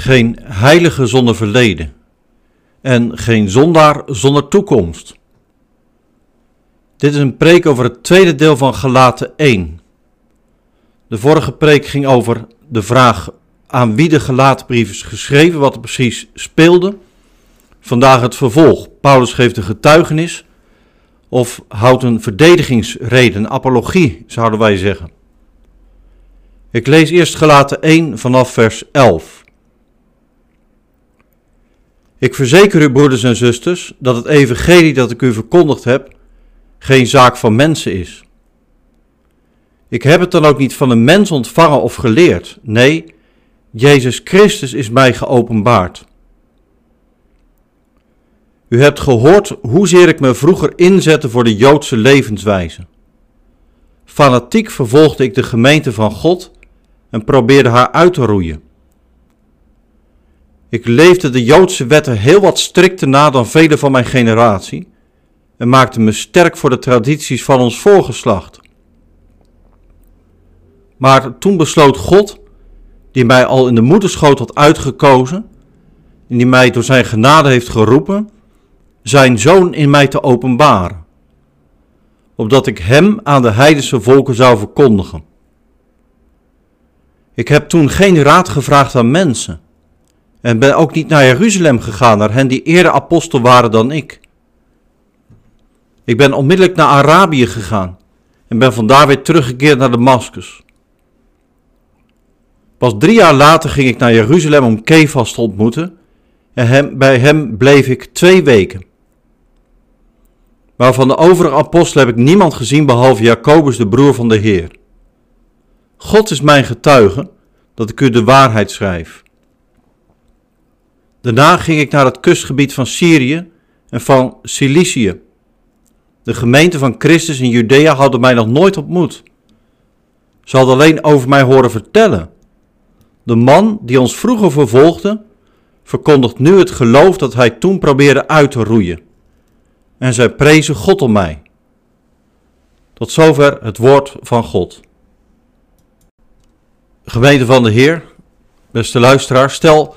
Geen heilige zonder verleden en geen zondaar zonder toekomst. Dit is een preek over het tweede deel van Galaten 1. De vorige preek ging over de vraag aan wie de Galatenbrief is geschreven, wat er precies speelde. Vandaag het vervolg. Paulus geeft een getuigenis of houdt een verdedigingsreden, een apologie zouden wij zeggen. Ik lees eerst Galaten 1 vanaf vers 11. Ik verzeker u, broeders en zusters, dat het evangelie dat ik u verkondigd heb, geen zaak van mensen is. Ik heb het dan ook niet van een mens ontvangen of geleerd. Nee, Jezus Christus is mij geopenbaard. U hebt gehoord hoezeer ik me vroeger inzette voor de Joodse levenswijze. Fanatiek vervolgde ik de gemeente van God en probeerde haar uit te roeien. Ik leefde de Joodse wetten heel wat strikter na dan velen van mijn generatie en maakte me sterk voor de tradities van ons voorgeslacht. Maar toen besloot God, die mij al in de moederschoot had uitgekozen en die mij door zijn genade heeft geroepen, zijn zoon in mij te openbaren, opdat ik hem aan de heidense volken zou verkondigen. Ik heb toen geen raad gevraagd aan mensen en ben ook niet naar Jeruzalem gegaan, naar hen die eerder apostel waren dan ik. Ik ben onmiddellijk naar Arabië gegaan en ben vandaar weer teruggekeerd naar Damascus. Pas drie jaar later ging ik naar Jeruzalem om Kefas te ontmoeten en hem, bij hem bleef ik twee weken. Maar van de overige apostelen heb ik niemand gezien behalve Jacobus, de broer van de Heer. God is mijn getuige dat ik u de waarheid schrijf. Daarna ging ik naar het kustgebied van Syrië en van Cilicië. De gemeente van Christus in Judea hadden mij nog nooit ontmoet. Ze hadden alleen over mij horen vertellen. De man die ons vroeger vervolgde, verkondigt nu het geloof dat hij toen probeerde uit te roeien. En zij prezen God om mij. Tot zover het woord van God. Gemeente van de Heer, beste luisteraar, stel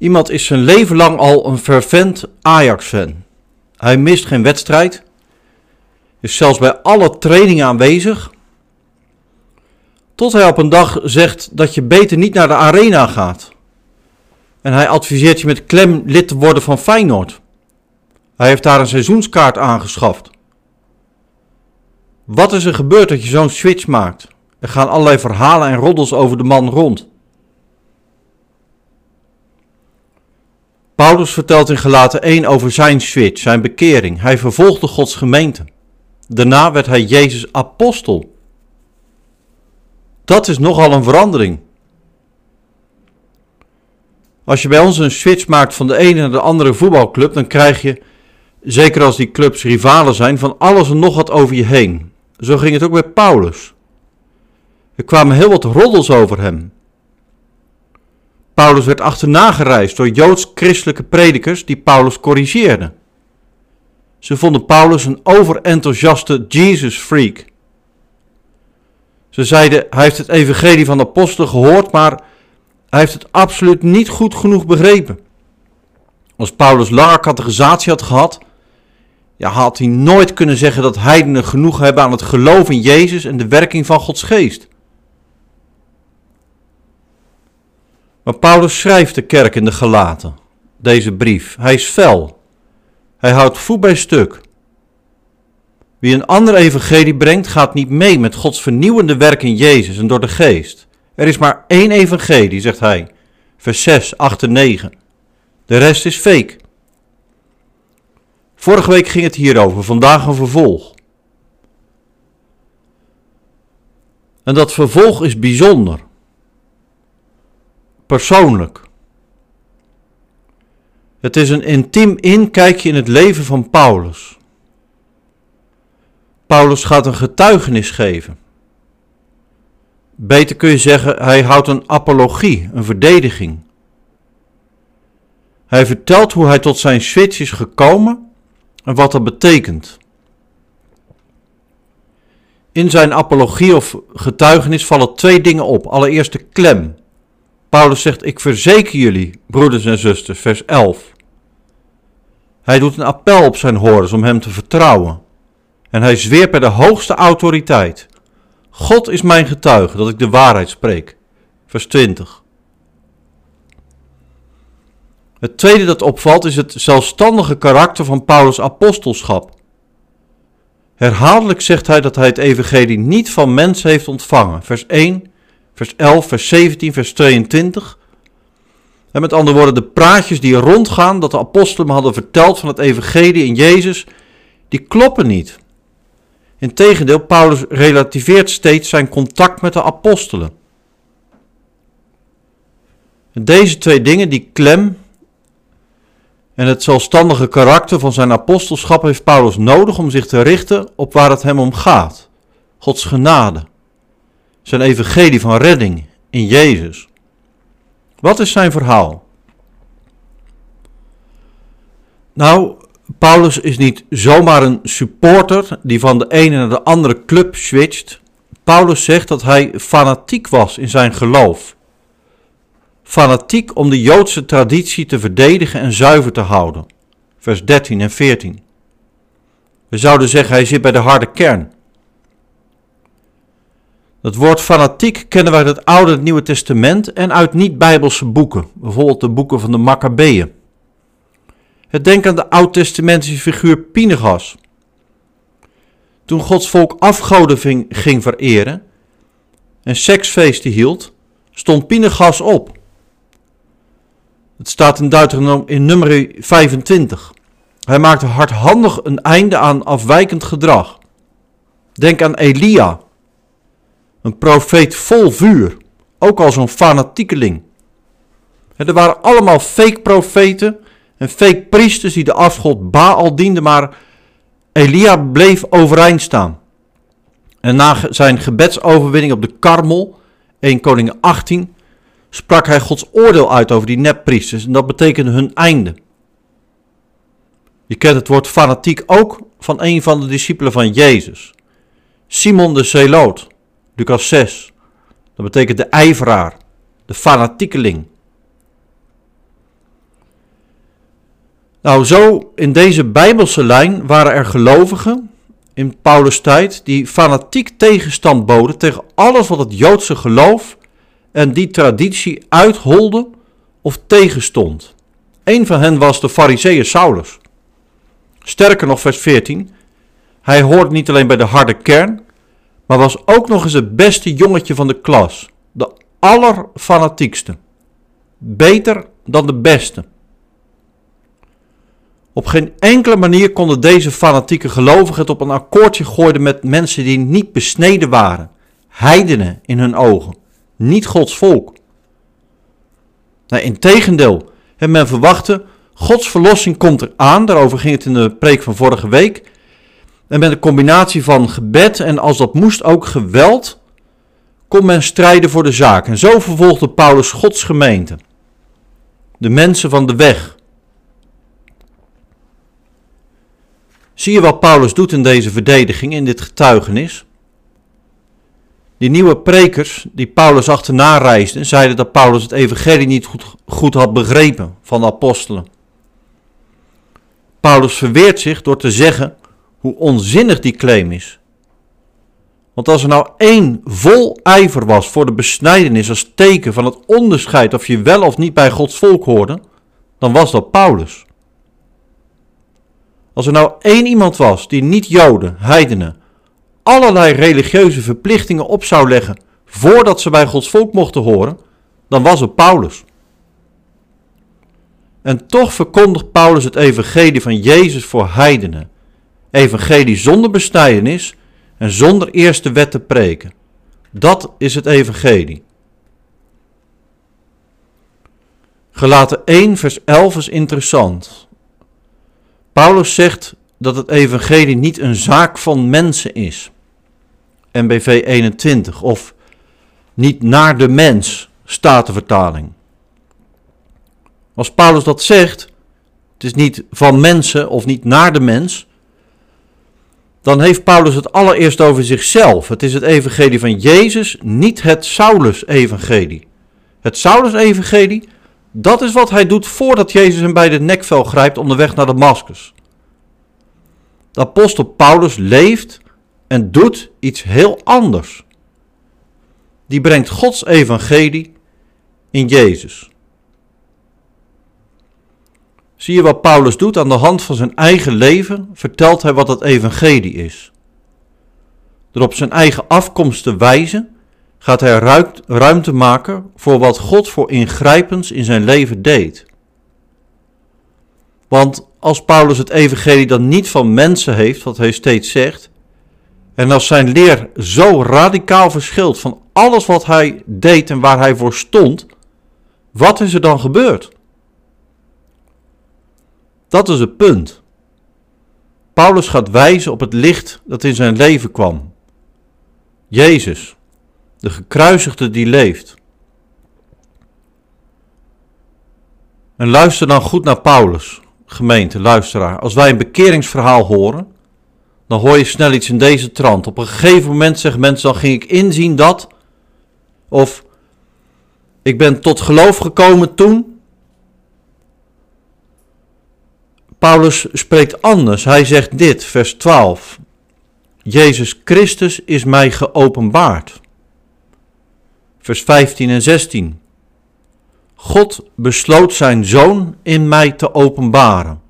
iemand is zijn leven lang al een fervent Ajax-fan. Hij mist geen wedstrijd, is zelfs bij alle trainingen aanwezig, tot hij op een dag zegt dat je beter niet naar de arena gaat. En hij adviseert je met klem lid te worden van Feyenoord. Hij heeft daar een seizoenskaart aangeschaft. Wat is er gebeurd dat je zo'n switch maakt? Er gaan allerlei verhalen en roddels over de man rond. Paulus vertelt in Gelaten 1 over zijn switch, zijn bekering. Hij vervolgde Gods gemeente. Daarna werd hij Jezus apostel. Dat is nogal een verandering. Als je bij ons een switch maakt van de ene naar de andere voetbalclub, dan krijg je, zeker als die clubs rivalen zijn, van alles en nog wat over je heen. Zo ging het ook bij Paulus. Er kwamen heel wat roddels over hem. Paulus werd achterna gereisd door joods-christelijke predikers die Paulus corrigeerden. Ze vonden Paulus een overenthousiaste Jesus-freak. Ze zeiden, hij heeft het evangelie van de apostelen gehoord, maar hij heeft het absoluut niet goed genoeg begrepen. Als Paulus lange categorisatie had gehad, ja, had hij nooit kunnen zeggen dat heidenen genoeg hebben aan het geloof in Jezus en de werking van Gods geest. Maar Paulus schrijft de kerk in de Galaten, deze brief. Hij is fel. Hij houdt voet bij stuk. Wie een ander evangelie brengt, gaat niet mee met Gods vernieuwende werk in Jezus en door de geest. Er is maar één evangelie, zegt hij. Vers 6, 8 en 9. De rest is fake. Vorige week ging het hierover, vandaag een vervolg. En dat vervolg is bijzonder. Persoonlijk. Het is een intiem inkijkje in het leven van Paulus. Paulus gaat een getuigenis geven. Beter kun je zeggen, hij houdt een apologie, een verdediging. Hij vertelt hoe hij tot zijn switch is gekomen en wat dat betekent. In zijn apologie of getuigenis vallen twee dingen op. Allereerst de klem. Paulus zegt, ik verzeker jullie, broeders en zusters, vers 11. Hij doet een appel op zijn horens om hem te vertrouwen. En hij zweert bij de hoogste autoriteit. God is mijn getuige dat ik de waarheid spreek. Vers 20. Het tweede dat opvalt is het zelfstandige karakter van Paulus' apostelschap. Herhaaldelijk zegt hij dat hij het evangelie niet van mensen heeft ontvangen. Vers 1, vers 11, vers 17, vers 22. En met andere woorden, de praatjes die rondgaan dat de apostelen hadden verteld van het evangelie in Jezus, die kloppen niet. Integendeel, Paulus relativeert steeds zijn contact met de apostelen. Deze twee dingen, die klem en het zelfstandige karakter van zijn apostelschap, heeft Paulus nodig om zich te richten op waar het hem om gaat: Gods genade, zijn evangelie van redding in Jezus. Wat is zijn verhaal? Nou, Paulus is niet zomaar een supporter die van de ene naar de andere club switcht. Paulus zegt dat hij fanatiek was in zijn geloof. Fanatiek om de Joodse traditie te verdedigen en zuiver te houden. Vers 13 en 14. We zouden zeggen hij zit bij de harde kern. Het woord fanatiek kennen wij uit het Oude en Nieuwe Testament en uit niet-Bijbelse boeken, bijvoorbeeld de boeken van de Maccabeeën. Het denk aan de oud-testamentische figuur Pinegas. Toen Gods volk afgoden ging vereren en seksfeesten hield, stond Pinegas op. Het staat in Deuteronomium in nummer 25. Hij maakte hardhandig een einde aan afwijkend gedrag. Denk aan Elia, een profeet vol vuur, ook al zo'n fanatiekeling. er waren allemaal fake profeten en fake priesters die de afgod Baal dienden, maar Elia bleef overeind staan. En na zijn gebedsoverwinning op de Karmel, 1 Koning 18, sprak hij Gods oordeel uit over die neppriesters en dat betekende hun einde. Je kent het woord fanatiek ook van een van de discipelen van Jezus, Simon de Zeloot. Lucas 6. Dat betekent de ijveraar, de fanatiekeling. Nou, zo in deze bijbelse lijn waren er gelovigen in Paulus' tijd die fanatiek tegenstand boden tegen alles wat het Joodse geloof en die traditie uitholde of tegenstond. Een van hen was de fariseeër Saulus. Sterker nog, vers 14. Hij hoort niet alleen bij de harde kern, maar was ook nog eens het beste jongetje van de klas. De allerfanatiekste. Beter dan de beste. Op geen enkele manier konden deze fanatieke gelovigen het op een akkoordje gooien met mensen die niet besneden waren. Heidenen in hun ogen. Niet Gods volk. Nee, integendeel, men verwachtte, Gods verlossing komt eraan. Daarover ging het in de preek van vorige week. En met een combinatie van gebed en als dat moest ook geweld, kon men strijden voor de zaak. En zo vervolgde Paulus Gods gemeente. De mensen van de weg. Zie je wat Paulus doet in deze verdediging, in dit getuigenis? Die nieuwe prekers die Paulus achterna reisden, zeiden dat Paulus het evangelie niet goed, had begrepen van de apostelen. Paulus verweert zich door te zeggen hoe onzinnig die claim is. Want als er nou één vol ijver was voor de besnijdenis als teken van het onderscheid of je wel of niet bij Gods volk hoorde, dan was dat Paulus. Als er nou één iemand was die niet Joden, heidenen, allerlei religieuze verplichtingen op zou leggen voordat ze bij Gods volk mochten horen, dan was het Paulus. En toch verkondigt Paulus het evangelie van Jezus voor heidenen evangelie zonder besnijdenis en zonder eerste wet te preken. Dat is het evangelie. Gelaten 1 vers 11 is interessant. Paulus zegt dat het evangelie niet een zaak van mensen is. NBV 21 of niet naar de mens, staat de vertaling. Als Paulus dat zegt, het is niet van mensen of niet naar de mens, dan heeft Paulus het allereerst over zichzelf. Het is het evangelie van Jezus, niet het Saulus-evangelie. Het Saulus-evangelie, dat is wat hij doet voordat Jezus hem bij de nekvel grijpt onderweg naar Damascus. De apostel Paulus leeft en doet iets heel anders. Die brengt Gods evangelie in Jezus. Zie je wat Paulus doet aan de hand van zijn eigen leven? Vertelt hij wat het evangelie is. Door op zijn eigen afkomst te wijzen, gaat hij ruimte maken voor wat God voor ingrijpends in zijn leven deed. Want als Paulus het evangelie dan niet van mensen heeft, wat hij steeds zegt, en als zijn leer zo radicaal verschilt van alles wat hij deed en waar hij voor stond, wat is er dan gebeurd? Dat is het punt. Paulus gaat wijzen op het licht dat in zijn leven kwam. Jezus, de gekruisigde die leeft. En luister dan goed naar Paulus, gemeente, luisteraar. Als wij een bekeringsverhaal horen, dan hoor je snel iets in deze trant. Op een gegeven moment zeggen mensen, dan ging ik inzien dat, of ik ben tot geloof gekomen toen. Paulus spreekt anders. Hij zegt dit, vers 12. Jezus Christus is mij geopenbaard. Vers 15 en 16. God besloot zijn zoon in mij te openbaren.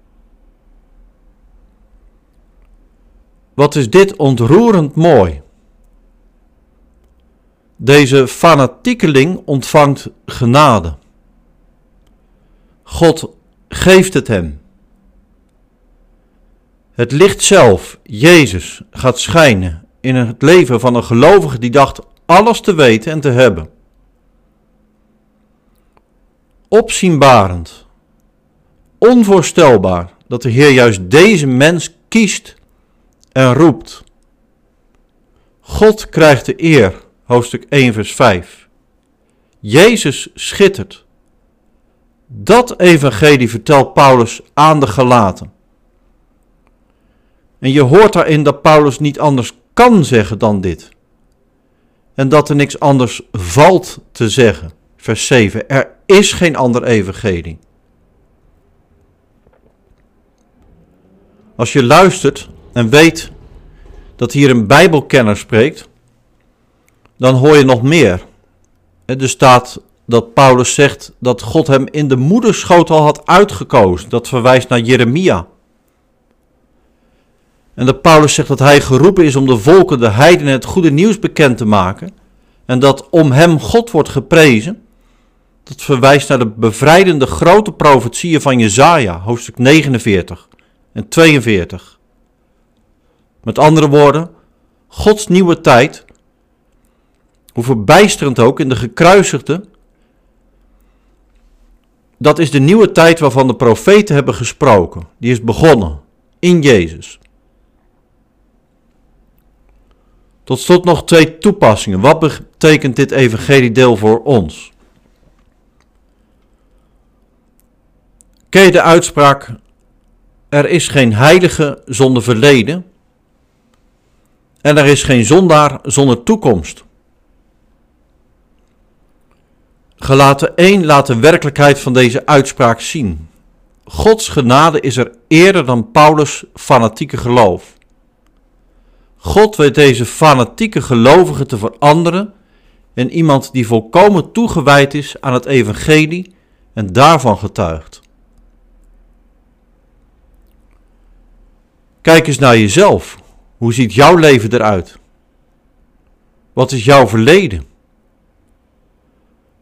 Wat is dit ontroerend mooi. Deze fanatiekeling ontvangt genade. God geeft het hem. Het licht zelf, Jezus, gaat schijnen in het leven van een gelovige die dacht alles te weten en te hebben. Opzienbarend, onvoorstelbaar dat de Heer juist deze mens kiest en roept. God krijgt de eer, hoofdstuk 1, vers 5. Jezus schittert. Dat evangelie vertelt Paulus aan de Galaten. En je hoort daarin dat Paulus niet anders kan zeggen dan dit. En dat er niks anders valt te zeggen. Vers 7. Er is geen ander evangelie. Als je luistert en weet dat hier een Bijbelkenner spreekt, dan hoor je nog meer. Er staat dat Paulus zegt dat God hem in de moederschoot al had uitgekozen. Dat verwijst naar Jeremia. En dat Paulus zegt dat hij geroepen is om de volken, de heidenen, het goede nieuws bekend te maken. En dat om hem God wordt geprezen. Dat verwijst naar de bevrijdende grote profetieën van Jezaja, hoofdstuk 49 en 42. Met andere woorden, Gods nieuwe tijd, hoe verbijsterend ook in de gekruisigde, dat is de nieuwe tijd waarvan de profeten hebben gesproken. Die is begonnen in Jezus. Tot slot nog twee toepassingen. Wat betekent dit evangeliedeel voor ons? Ken je de uitspraak, er is geen heilige zonder verleden en er is geen zondaar zonder toekomst. Gelaten 1 laat de werkelijkheid van deze uitspraak zien. Gods genade is er eerder dan Paulus' fanatieke geloof. God weet deze fanatieke gelovigen te veranderen in iemand die volkomen toegewijd is aan het evangelie en daarvan getuigt. Kijk eens naar jezelf. Hoe ziet jouw leven eruit? Wat is jouw verleden?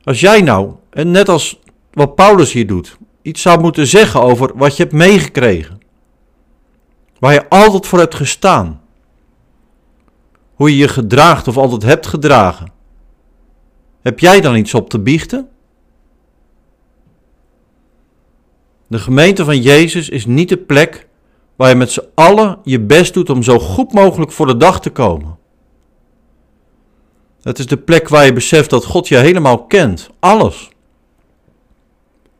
Als jij nou, en net als wat Paulus hier doet, iets zou moeten zeggen over wat je hebt meegekregen, waar je altijd voor hebt gestaan, hoe je je gedraagt of altijd hebt gedragen, heb jij dan iets op te biechten? De gemeente van Jezus is niet de plek waar je met z'n allen je best doet om zo goed mogelijk voor de dag te komen. Het is de plek waar je beseft dat God je helemaal kent, alles.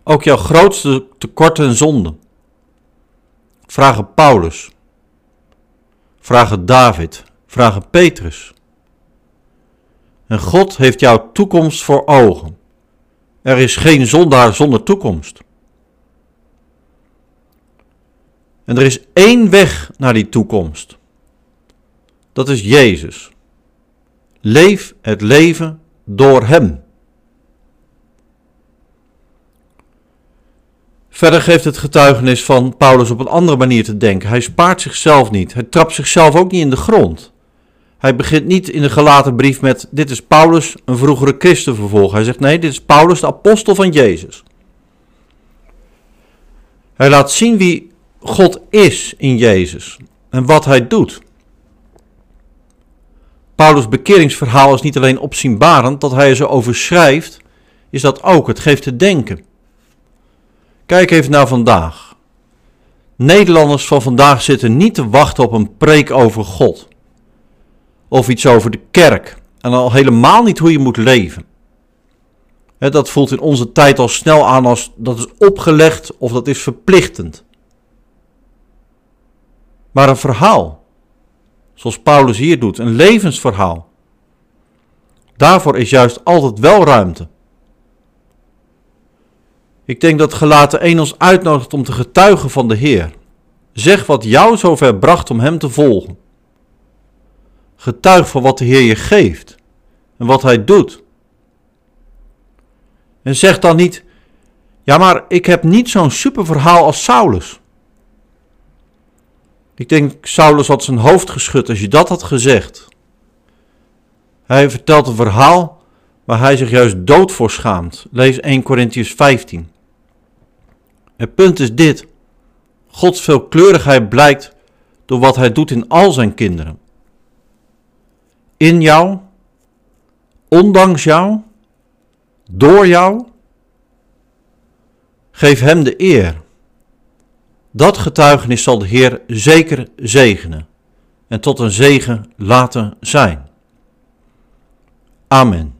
Ook jouw grootste tekorten en zonden. Vragen Paulus. Vragen David. Vragen Petrus. En God heeft jouw toekomst voor ogen. Er is geen zondaar zonder toekomst. En er is één weg naar die toekomst. Dat is Jezus. Leef het leven door Hem. Verder geeft het getuigenis van Paulus op een andere manier te denken. Hij spaart zichzelf niet. Hij trapt zichzelf ook niet in de grond. Hij begint niet in de gelaten brief met: Dit is Paulus, een vroegere christenvervolger. Hij zegt: Nee, dit is Paulus, de apostel van Jezus. Hij laat zien wie God is in Jezus en wat hij doet. Paulus' bekeringsverhaal is niet alleen opzienbarend, dat hij er zo over schrijft, is dat ook. Het geeft te denken. Kijk even naar vandaag. Nederlanders van vandaag zitten niet te wachten op een preek over God. Of iets over de kerk. En al helemaal niet hoe je moet leven. Dat voelt in onze tijd al snel aan als dat is opgelegd of dat is verplichtend. Maar een verhaal, zoals Paulus hier doet, een levensverhaal. Daarvoor is juist altijd wel ruimte. Ik denk dat gelaten 1 ons uitnodigt om te getuigen van de Heer. Zeg wat jou zover bracht om Hem te volgen. Getuig van wat de Heer je geeft en wat Hij doet. En zeg dan niet, ja maar ik heb niet zo'n super verhaal als Saulus. Ik denk, Saulus had zijn hoofd geschud als je dat had gezegd. Hij vertelt een verhaal waar hij zich juist dood voor schaamt. Lees 1 Corinthians 15. Het punt is dit. Gods veelkleurigheid blijkt door wat hij doet in al zijn kinderen. In jou, ondanks jou, door jou. Geef hem de eer. Dat getuigenis zal de Heer zeker zegenen en tot een zegen laten zijn. Amen.